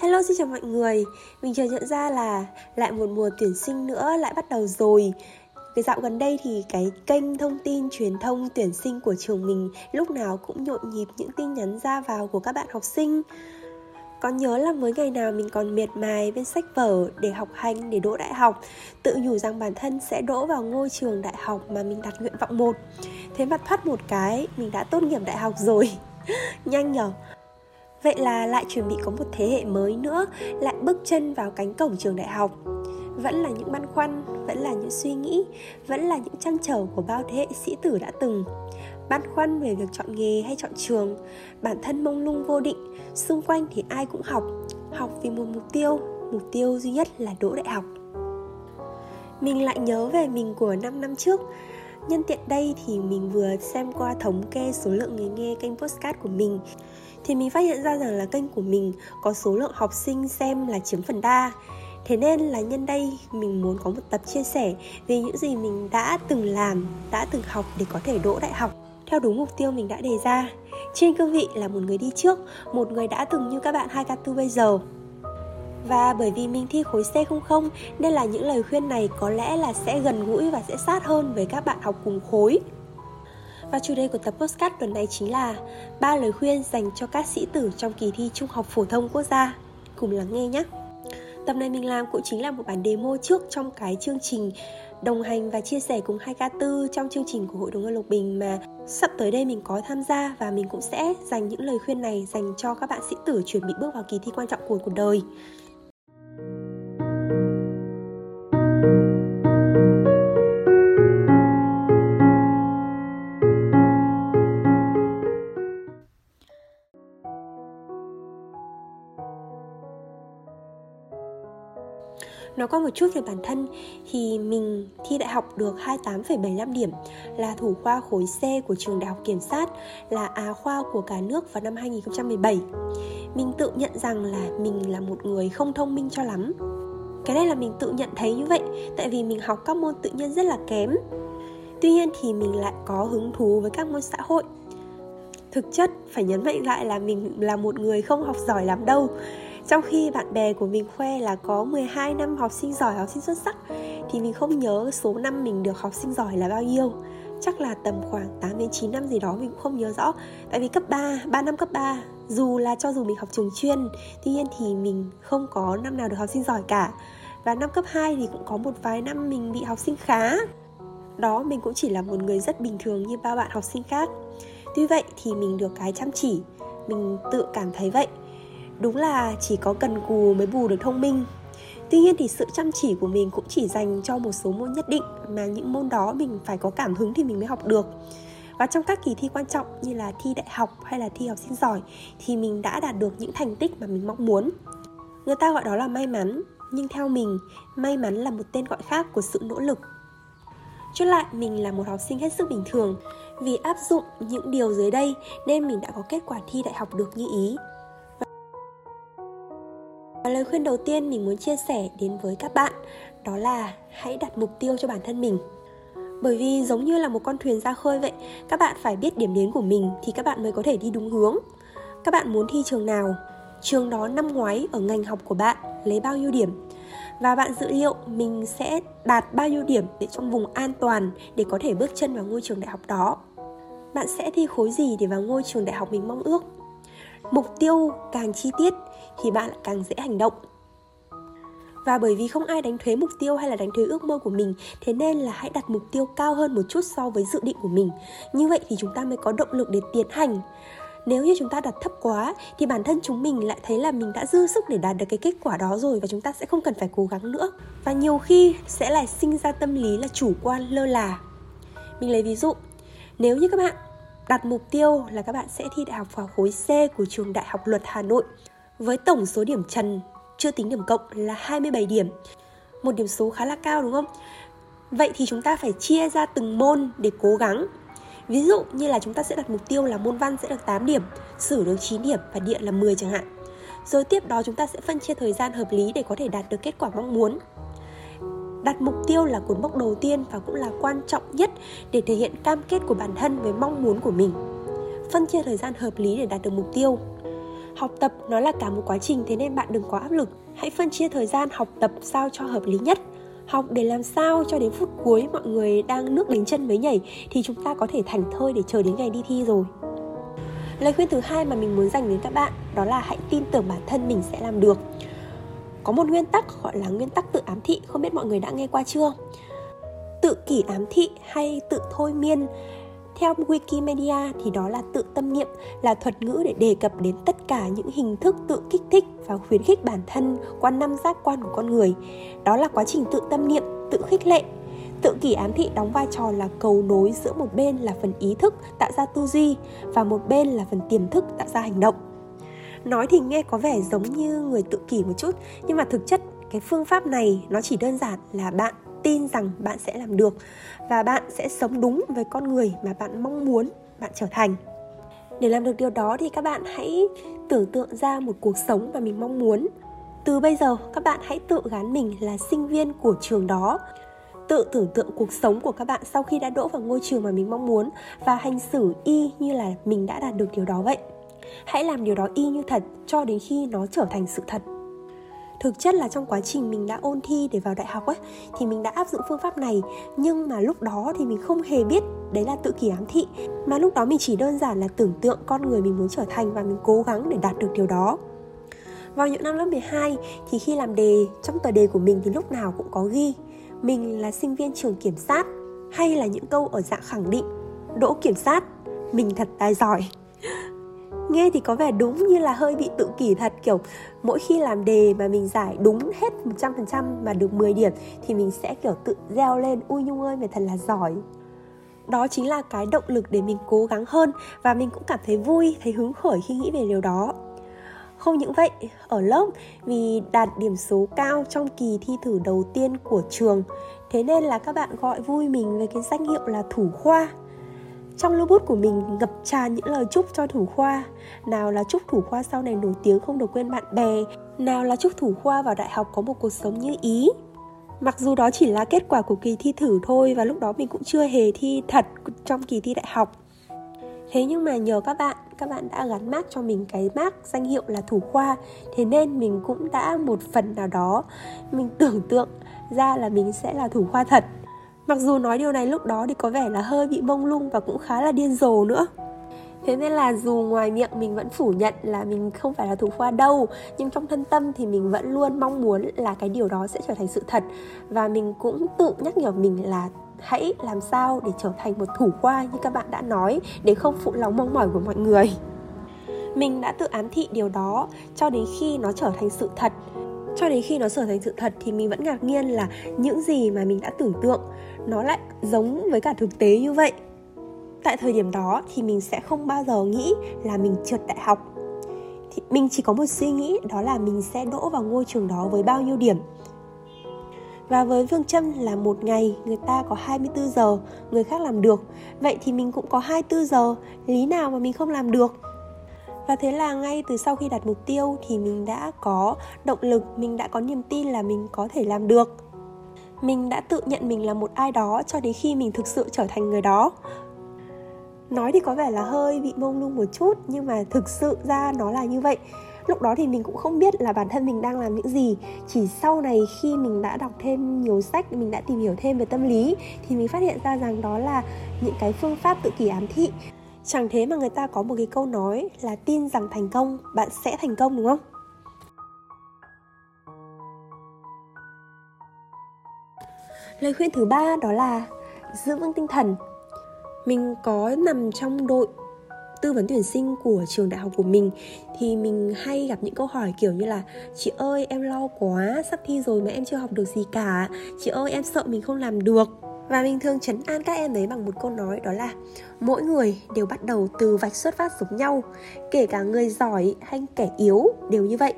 Hello, xin chào mọi người. Mình chợt nhận ra là lại một mùa tuyển sinh nữa lại bắt đầu rồi. Cái dạo gần đây thì cái kênh thông tin truyền thông tuyển sinh của trường mình lúc nào cũng nhộn nhịp những tin nhắn ra vào của các bạn học sinh. Có nhớ là mới ngày nào mình còn miệt mài bên sách vở để học hành, để đỗ đại học, tự nhủ rằng bản thân sẽ đỗ vào ngôi trường đại học mà mình đặt nguyện vọng một. Thế mà thoát một cái, mình đã tốt nghiệp đại học rồi. Nhanh nhở? Vậy là lại chuẩn bị có một thế hệ mới nữa lại bước chân vào cánh cổng trường đại học. Vẫn là những băn khoăn, vẫn là những suy nghĩ, vẫn là những trăn trở của bao thế hệ sĩ tử đã từng. Băn khoăn về việc chọn nghề hay chọn trường, bản thân mông lung vô định, xung quanh thì ai cũng học, học vì một mục tiêu, mục tiêu duy nhất là đỗ đại học. Mình lại nhớ về mình của 5 năm trước, Nhân tiện đây thì mình vừa xem qua thống kê số lượng người nghe kênh postcard của mình thì mình phát hiện ra rằng là kênh của mình có số lượng học sinh xem là chiếm phần đa. Thế nên là nhân đây mình muốn có một tập chia sẻ về những gì mình đã từng làm, đã từng học để có thể đỗ đại học theo đúng mục tiêu mình đã đề ra. Trên cương vị là một người đi trước, một người đã từng như các bạn hai k bây giờ. Và bởi vì mình thi khối C00 nên là những lời khuyên này có lẽ là sẽ gần gũi và sẽ sát hơn với các bạn học cùng khối. Và chủ đề của tập podcast tuần này chính là ba lời khuyên dành cho các sĩ tử trong kỳ thi Trung học phổ thông quốc gia. Cùng lắng nghe nhé. Tập này mình làm cũng chính là một bản demo trước trong cái chương trình đồng hành và chia sẻ cùng 2K4 trong chương trình của Hội đồng Ngân Lục Bình mà sắp tới đây mình có tham gia và mình cũng sẽ dành những lời khuyên này dành cho các bạn sĩ tử chuẩn bị bước vào kỳ thi quan trọng của cuộc đời. Nói qua một chút về bản thân thì mình thi đại học được 28,75 điểm là thủ khoa khối C của trường Đại học Kiểm sát là Á khoa của cả nước vào năm 2017. Mình tự nhận rằng là mình là một người không thông minh cho lắm. Cái này là mình tự nhận thấy như vậy tại vì mình học các môn tự nhiên rất là kém. Tuy nhiên thì mình lại có hứng thú với các môn xã hội thực chất phải nhấn mạnh lại là mình là một người không học giỏi lắm đâu trong khi bạn bè của mình khoe là có 12 năm học sinh giỏi, học sinh xuất sắc Thì mình không nhớ số năm mình được học sinh giỏi là bao nhiêu. Chắc là tầm khoảng 8 đến 9 năm gì đó mình cũng không nhớ rõ. Tại vì cấp 3, 3 năm cấp 3 Dù là cho dù mình học trường chuyên Tuy nhiên thì mình không có năm nào được học sinh giỏi cả. Và năm cấp 2 thì cũng có một vài năm mình bị học sinh khá. Đó mình cũng chỉ là một người rất bình thường như bao bạn học sinh khác. Tuy vậy thì mình được cái chăm chỉ Mình tự cảm thấy vậy đúng là chỉ có cần cù mới bù được thông minh. Tuy nhiên thì sự chăm chỉ của mình cũng chỉ dành cho một số môn nhất định mà những môn đó mình phải có cảm hứng thì mình mới học được. Và trong các kỳ thi quan trọng như là thi đại học hay là thi học sinh giỏi thì mình đã đạt được những thành tích mà mình mong muốn. Người ta gọi đó là may mắn, nhưng theo mình, may mắn là một tên gọi khác của sự nỗ lực. Chốt lại, mình là một học sinh hết sức bình thường. Vì áp dụng những điều dưới đây nên mình đã có kết quả thi đại học được như ý và lời khuyên đầu tiên mình muốn chia sẻ đến với các bạn đó là hãy đặt mục tiêu cho bản thân mình. Bởi vì giống như là một con thuyền ra khơi vậy, các bạn phải biết điểm đến của mình thì các bạn mới có thể đi đúng hướng. Các bạn muốn thi trường nào? Trường đó năm ngoái ở ngành học của bạn lấy bao nhiêu điểm? Và bạn dự liệu mình sẽ đạt bao nhiêu điểm để trong vùng an toàn để có thể bước chân vào ngôi trường đại học đó? Bạn sẽ thi khối gì để vào ngôi trường đại học mình mong ước? Mục tiêu càng chi tiết thì bạn lại càng dễ hành động. Và bởi vì không ai đánh thuế mục tiêu hay là đánh thuế ước mơ của mình, thế nên là hãy đặt mục tiêu cao hơn một chút so với dự định của mình. Như vậy thì chúng ta mới có động lực để tiến hành. Nếu như chúng ta đặt thấp quá, thì bản thân chúng mình lại thấy là mình đã dư sức để đạt được cái kết quả đó rồi và chúng ta sẽ không cần phải cố gắng nữa. Và nhiều khi sẽ lại sinh ra tâm lý là chủ quan, lơ là. Mình lấy ví dụ, nếu như các bạn đặt mục tiêu là các bạn sẽ thi đại học vào khối C của trường Đại học Luật Hà Nội với tổng số điểm trần chưa tính điểm cộng là 27 điểm. Một điểm số khá là cao đúng không? Vậy thì chúng ta phải chia ra từng môn để cố gắng. Ví dụ như là chúng ta sẽ đặt mục tiêu là môn văn sẽ được 8 điểm, sử được 9 điểm và địa là 10 chẳng hạn. Rồi tiếp đó chúng ta sẽ phân chia thời gian hợp lý để có thể đạt được kết quả mong muốn. Đặt mục tiêu là cột mốc đầu tiên và cũng là quan trọng nhất để thể hiện cam kết của bản thân với mong muốn của mình. Phân chia thời gian hợp lý để đạt được mục tiêu. Học tập nó là cả một quá trình thế nên bạn đừng quá áp lực. Hãy phân chia thời gian học tập sao cho hợp lý nhất. Học để làm sao cho đến phút cuối mọi người đang nước đến chân mới nhảy thì chúng ta có thể thành thơi để chờ đến ngày đi thi rồi. Lời khuyên thứ hai mà mình muốn dành đến các bạn đó là hãy tin tưởng bản thân mình sẽ làm được. Có một nguyên tắc gọi là nguyên tắc tự ám thị, không biết mọi người đã nghe qua chưa? Tự kỷ ám thị hay tự thôi miên theo Wikimedia thì đó là tự tâm niệm là thuật ngữ để đề cập đến tất cả những hình thức tự kích thích và khuyến khích bản thân qua năm giác quan của con người. Đó là quá trình tự tâm niệm, tự khích lệ. Tự kỷ ám thị đóng vai trò là cầu nối giữa một bên là phần ý thức tạo ra tư duy và một bên là phần tiềm thức tạo ra hành động. Nói thì nghe có vẻ giống như người tự kỷ một chút, nhưng mà thực chất cái phương pháp này nó chỉ đơn giản là bạn tin rằng bạn sẽ làm được và bạn sẽ sống đúng với con người mà bạn mong muốn bạn trở thành. Để làm được điều đó thì các bạn hãy tưởng tượng ra một cuộc sống mà mình mong muốn. Từ bây giờ, các bạn hãy tự gán mình là sinh viên của trường đó. Tự tưởng tượng cuộc sống của các bạn sau khi đã đỗ vào ngôi trường mà mình mong muốn và hành xử y như là mình đã đạt được điều đó vậy. Hãy làm điều đó y như thật cho đến khi nó trở thành sự thật thực chất là trong quá trình mình đã ôn thi để vào đại học ấy, thì mình đã áp dụng phương pháp này. Nhưng mà lúc đó thì mình không hề biết đấy là tự kỷ ám thị. Mà lúc đó mình chỉ đơn giản là tưởng tượng con người mình muốn trở thành và mình cố gắng để đạt được điều đó. Vào những năm lớp 12 thì khi làm đề, trong tờ đề của mình thì lúc nào cũng có ghi mình là sinh viên trường kiểm sát hay là những câu ở dạng khẳng định, đỗ kiểm sát, mình thật tài giỏi nghe thì có vẻ đúng như là hơi bị tự kỷ thật, kiểu, mỗi khi làm đề mà mình giải đúng hết 100% mà được 10 điểm thì mình sẽ, kiểu, tự reo lên, ui nhung ơi, mày thật là giỏi. Đó chính là cái động lực để mình cố gắng hơn và mình cũng cảm thấy vui, thấy hứng khởi khi nghĩ về điều đó. Không những vậy, ở lớp, vì đạt điểm số cao trong kỳ thi thử đầu tiên của trường, thế nên là các bạn gọi vui mình với cái danh hiệu là thủ khoa trong lưu bút của mình ngập tràn những lời chúc cho thủ khoa. Nào là chúc thủ khoa sau này nổi tiếng không được quên bạn bè. Nào là chúc thủ khoa vào đại học có một cuộc sống như ý. Mặc dù đó chỉ là kết quả của kỳ thi thử thôi Và lúc đó mình cũng chưa hề thi thật trong kỳ thi đại học. Thế nhưng mà nhờ các bạn, các bạn đã gắn mác cho mình cái mác danh hiệu là thủ khoa. Thế nên mình cũng đã một phần nào đó Mình tưởng tượng ra là mình sẽ là thủ khoa thật. Mặc dù nói điều này lúc đó thì có vẻ là hơi bị mông lung và cũng khá là điên rồ nữa. Thế nên là dù ngoài miệng mình vẫn phủ nhận là mình không phải là thủ khoa đâu, Nhưng trong thân tâm thì mình vẫn luôn mong muốn là cái điều đó sẽ trở thành sự thật. Và mình cũng tự nhắc nhở mình là hãy làm sao để trở thành một thủ khoa như các bạn đã nói, Để không phụ lòng mong mỏi của mọi người. Mình đã tự ám thị điều đó cho đến khi nó trở thành sự thật cho đến khi nó trở thành sự thật thì mình vẫn ngạc nhiên là những gì mà mình đã tưởng tượng nó lại giống với cả thực tế như vậy. Tại thời điểm đó thì mình sẽ không bao giờ nghĩ là mình trượt đại học. Thì mình chỉ có một suy nghĩ đó là mình sẽ đỗ vào ngôi trường đó với bao nhiêu điểm. Và với phương châm là một ngày người ta có 24 giờ, người khác làm được. Vậy thì mình cũng có 24 giờ, lý nào mà mình không làm được? Và thế là ngay từ sau khi đặt mục tiêu thì mình đã có động lực, mình đã có niềm tin là mình có thể làm được. Mình đã tự nhận mình là một ai đó cho đến khi mình thực sự trở thành người đó. Nói thì có vẻ là hơi bị mông lung một chút, nhưng mà thực sự ra nó là như vậy. Lúc đó thì mình cũng không biết là bản thân mình đang làm những gì. Chỉ sau này khi mình đã đọc thêm nhiều sách, mình đã tìm hiểu thêm về tâm lý, thì mình phát hiện ra rằng đó là những cái phương pháp tự kỷ ám thị. Chẳng thế mà người ta có một cái câu nói là tin rằng thành công, bạn sẽ thành công đúng không? Lời khuyên thứ ba đó là giữ vững tinh thần. Mình có nằm trong đội tư vấn tuyển sinh của trường đại học của mình thì mình hay gặp những câu hỏi kiểu như là chị ơi em lo quá sắp thi rồi mà em chưa học được gì cả chị ơi em sợ mình không làm được và mình thường chấn an các em ấy bằng một câu nói đó là mỗi người đều bắt đầu từ vạch xuất phát giống nhau, kể cả người giỏi hay kẻ yếu đều như vậy.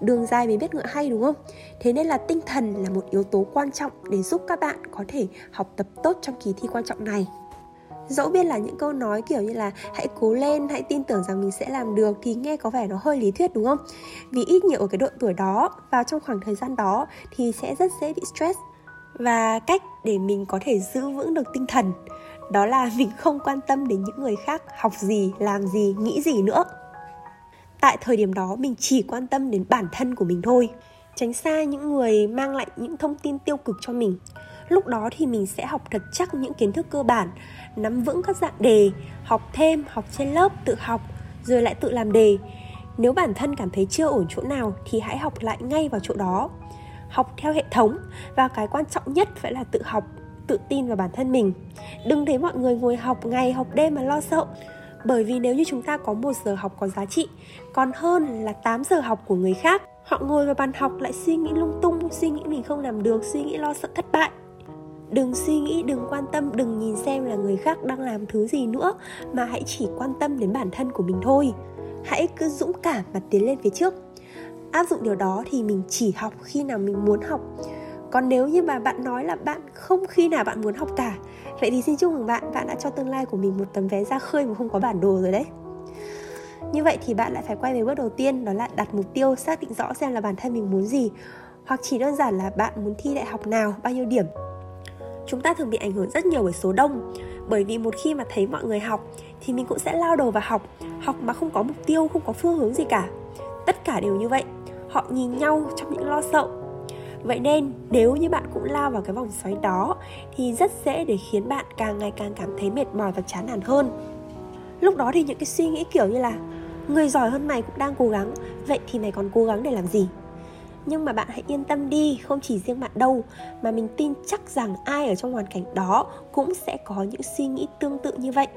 Đường dài mới biết ngựa hay, đúng không? Thế nên là tinh thần là một yếu tố quan trọng để giúp các bạn có thể học tập tốt trong kỳ thi quan trọng này. Dẫu biết là những câu nói kiểu như là hãy cố lên hãy tin tưởng rằng mình sẽ làm được thì nghe có vẻ nó hơi lý thuyết, đúng không? Vì ít nhiều ở cái độ tuổi đó, vào trong khoảng thời gian đó thì sẽ rất dễ bị stress và cách để mình có thể giữ vững được tinh thần, đó là mình không quan tâm đến những người khác học gì, làm gì, nghĩ gì nữa. Tại thời điểm đó, mình chỉ quan tâm đến bản thân của mình thôi, tránh xa những người mang lại những thông tin tiêu cực cho mình. Lúc đó thì mình sẽ học thật chắc những kiến thức cơ bản, nắm vững các dạng đề, học thêm, học trên lớp, tự học, rồi lại tự làm đề. Nếu bản thân cảm thấy chưa ổn chỗ nào thì hãy học lại ngay vào chỗ đó học theo hệ thống. Và cái quan trọng nhất phải là tự học, tự tin vào bản thân mình. Đừng thấy mọi người ngồi học ngày, học đêm mà lo sợ. Bởi vì nếu như chúng ta có một giờ học có giá trị, còn hơn là 8 giờ học của người khác, họ ngồi vào bàn học lại suy nghĩ lung tung, suy nghĩ mình không làm được, suy nghĩ lo sợ thất bại. Đừng suy nghĩ, đừng quan tâm, đừng nhìn xem là người khác đang làm thứ gì nữa, mà hãy chỉ quan tâm đến bản thân của mình thôi. Hãy cứ dũng cảm mà tiến lên phía trước áp dụng điều đó thì mình chỉ học khi nào mình muốn học. Còn nếu như mà bạn nói là bạn không khi nào bạn muốn học cả, vậy thì xin chúc mừng bạn bạn đã cho tương lai của mình một tấm vé ra khơi mà không có bản đồ rồi đấy. Như vậy thì bạn lại phải quay về bước đầu tiên, đó là đặt mục tiêu, xác định rõ xem là bản thân mình muốn gì, hoặc chỉ đơn giản là bạn muốn thi đại học nào, bao nhiêu điểm. Chúng ta thường bị ảnh hưởng rất nhiều bởi số đông, bởi vì một khi mà thấy mọi người học thì mình cũng sẽ lao đầu vào học học mà không có mục tiêu, không có phương hướng gì cả tất cả đều như vậy. Họ nhìn nhau trong những lo sợ. Vậy nên, nếu như bạn cũng lao vào cái vòng xoáy đó, thì rất dễ để khiến bạn càng ngày càng cảm thấy mệt mỏi và chán nản hơn. Lúc đó thì những cái suy nghĩ kiểu như là, người giỏi hơn mày cũng đang cố gắng, vậy thì mày còn cố gắng để làm gì? Nhưng mà bạn hãy yên tâm đi không chỉ riêng bạn đâu mà mình tin chắc rằng ai ở trong hoàn cảnh đó cũng sẽ có những suy nghĩ tương tự như vậy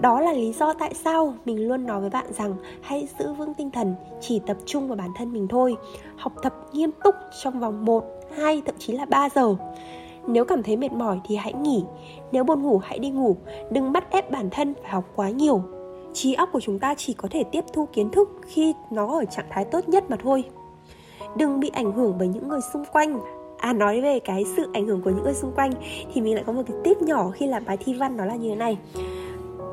đó là lý do tại sao mình luôn nói với bạn rằng hãy giữ vững tinh thần, chỉ tập trung vào bản thân mình thôi. Học tập nghiêm túc trong vòng 1, 2, thậm chí là 3 giờ. Nếu cảm thấy mệt mỏi thì hãy nghỉ, nếu buồn ngủ hãy đi ngủ, đừng bắt ép bản thân phải học quá nhiều. Trí óc của chúng ta chỉ có thể tiếp thu kiến thức khi nó ở trạng thái tốt nhất mà thôi. Đừng bị ảnh hưởng bởi những người xung quanh. À nói về cái sự ảnh hưởng của những người xung quanh Thì mình lại có một cái tip nhỏ khi làm bài thi văn đó là như thế này.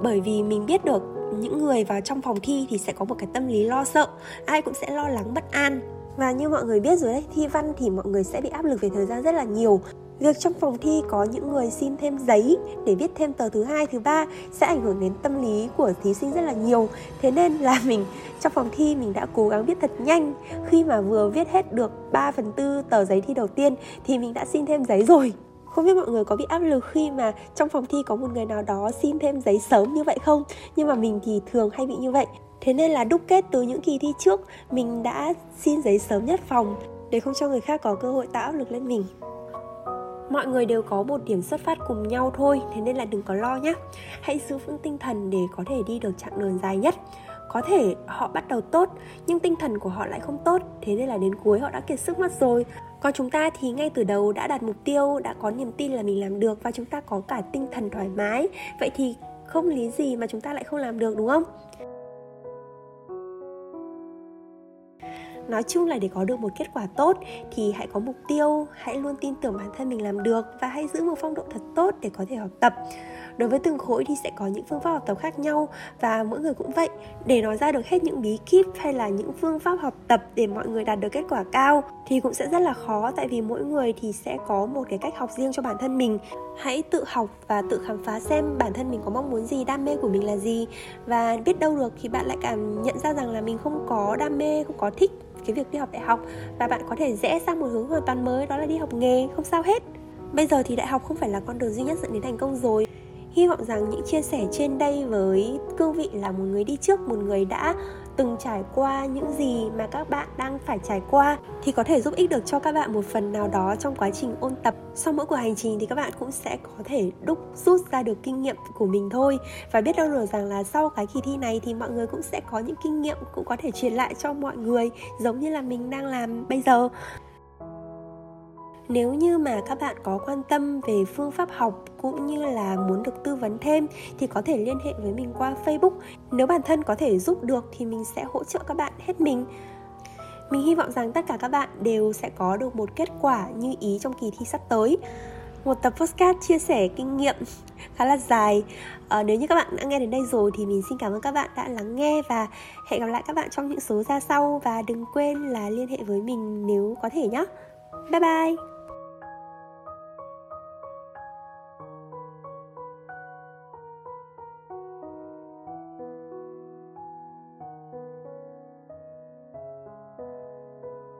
Bởi vì mình biết được những người vào trong phòng thi thì sẽ có một cái tâm lý lo sợ, ai cũng sẽ lo lắng bất an. Và như mọi người biết rồi đấy, thi văn thì mọi người sẽ bị áp lực về thời gian rất là nhiều việc trong phòng thi có những người xin thêm giấy để viết thêm tờ thứ hai, thứ ba sẽ ảnh hưởng đến tâm lý của thí sinh rất là nhiều. Thế nên là mình, trong phòng thi mình đã cố gắng viết thật nhanh. Khi mà vừa viết hết được 3 phần tư tờ giấy thi đầu tiên thì mình đã xin thêm giấy rồi. Không biết mọi người có bị áp lực khi mà trong phòng thi có một người nào đó xin thêm giấy sớm như vậy không? Nhưng mà mình thì thường hay bị như vậy. Thế nên là đúc kết từ những kỳ thi trước, mình đã xin giấy sớm nhất phòng để không cho người khác có cơ hội tạo áp lực lên mình mọi người đều có một điểm xuất phát cùng nhau thôi, thế nên là đừng có lo nhé hãy giữ vững tinh thần để có thể đi được chặng đường dài nhất. Có thể họ bắt đầu tốt, nhưng tinh thần của họ lại không tốt, thế nên là đến cuối họ đã kiệt sức mất rồi. Còn chúng ta thì ngay từ đầu đã đạt mục tiêu, đã có niềm tin là mình làm được và chúng ta có cả tinh thần thoải mái. Vậy thì không lý gì mà chúng ta lại không làm được, đúng không? Nói chung là để có được một kết quả tốt thì hãy có mục tiêu, hãy luôn tin tưởng bản thân mình làm được và hãy giữ một phong độ thật tốt để có thể học tập. Đối với từng khối thì sẽ có những phương pháp học tập khác nhau và mỗi người cũng vậy. Để nói ra được hết những bí kíp hay là những phương pháp học tập để mọi người đạt được kết quả cao thì cũng sẽ rất là khó, tại vì mỗi người thì sẽ có một cái cách học riêng cho bản thân mình. Hãy tự học và tự khám phá xem bản thân mình có mong muốn gì, đam mê của mình là gì. Và biết đâu được thì bạn lại cảm nhận ra rằng là mình không có đam mê, không có thích cái việc đi học đại học và bạn có thể rẽ sang một hướng hoàn toàn mới, đó là đi học nghề, không sao hết. Bây giờ thì đại học không phải là con đường duy nhất dẫn đến thành công rồi. Hy vọng rằng những chia sẻ trên đây với cương vị là một người đi trước, một người đã từng trải qua những gì mà các bạn đang phải trải qua thì có thể giúp ích được cho các bạn một phần nào đó trong quá trình ôn tập. Sau mỗi cuộc hành trình thì các bạn cũng sẽ có thể đúc, rút ra được kinh nghiệm của mình thôi. Và biết đâu được rằng là sau cái kỳ thi này thì mọi người cũng sẽ có những kinh nghiệm cũng có thể truyền lại cho mọi người, giống như là mình đang làm bây giờ nếu như mà các bạn có quan tâm về phương pháp học cũng như là muốn được tư vấn thêm thì có thể liên hệ với mình qua Facebook. Nếu bản thân có thể giúp được thì mình sẽ hỗ trợ các bạn hết mình. Mình hy vọng rằng tất cả các bạn đều sẽ có được một kết quả như ý trong kỳ thi sắp tới. Một tập podcast chia sẻ kinh nghiệm khá là dài. À, nếu như các bạn đã nghe đến đây rồi thì mình xin cảm ơn các bạn đã lắng nghe và hẹn gặp lại các bạn trong những số ra sau. Và đừng quên là liên hệ với mình nếu có thể nhé. Bye bye!